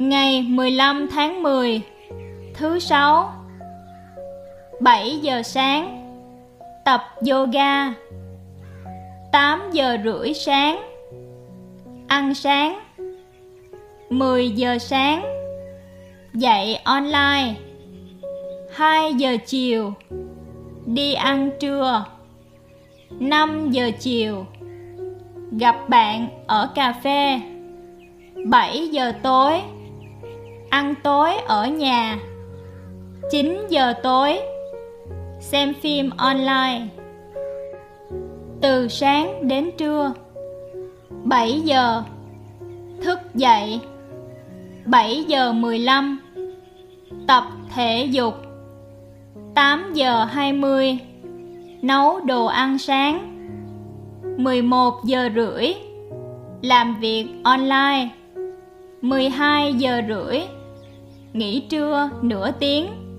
Ngày 15 tháng 10 Thứ sáu 7 giờ sáng, Tập yoga 8 giờ rưỡi sáng, Ăn sáng 10 giờ sáng Dạy online 2 giờ chiều, Đi ăn trưa 5 giờ chiều, Gặp bạn ở cà phê 7 giờ tối. Ăn tối ở nhà. 9 giờ tối. Xem phim online. Từ sáng đến trưa. 7 giờ. Thức dậy. 7 giờ 15 Tập thể dục. 8 giờ 20 Nấu đồ ăn sáng. 11 giờ rưỡi. Làm việc online. 12 giờ rưỡi. Nghỉ trưa nửa tiếng.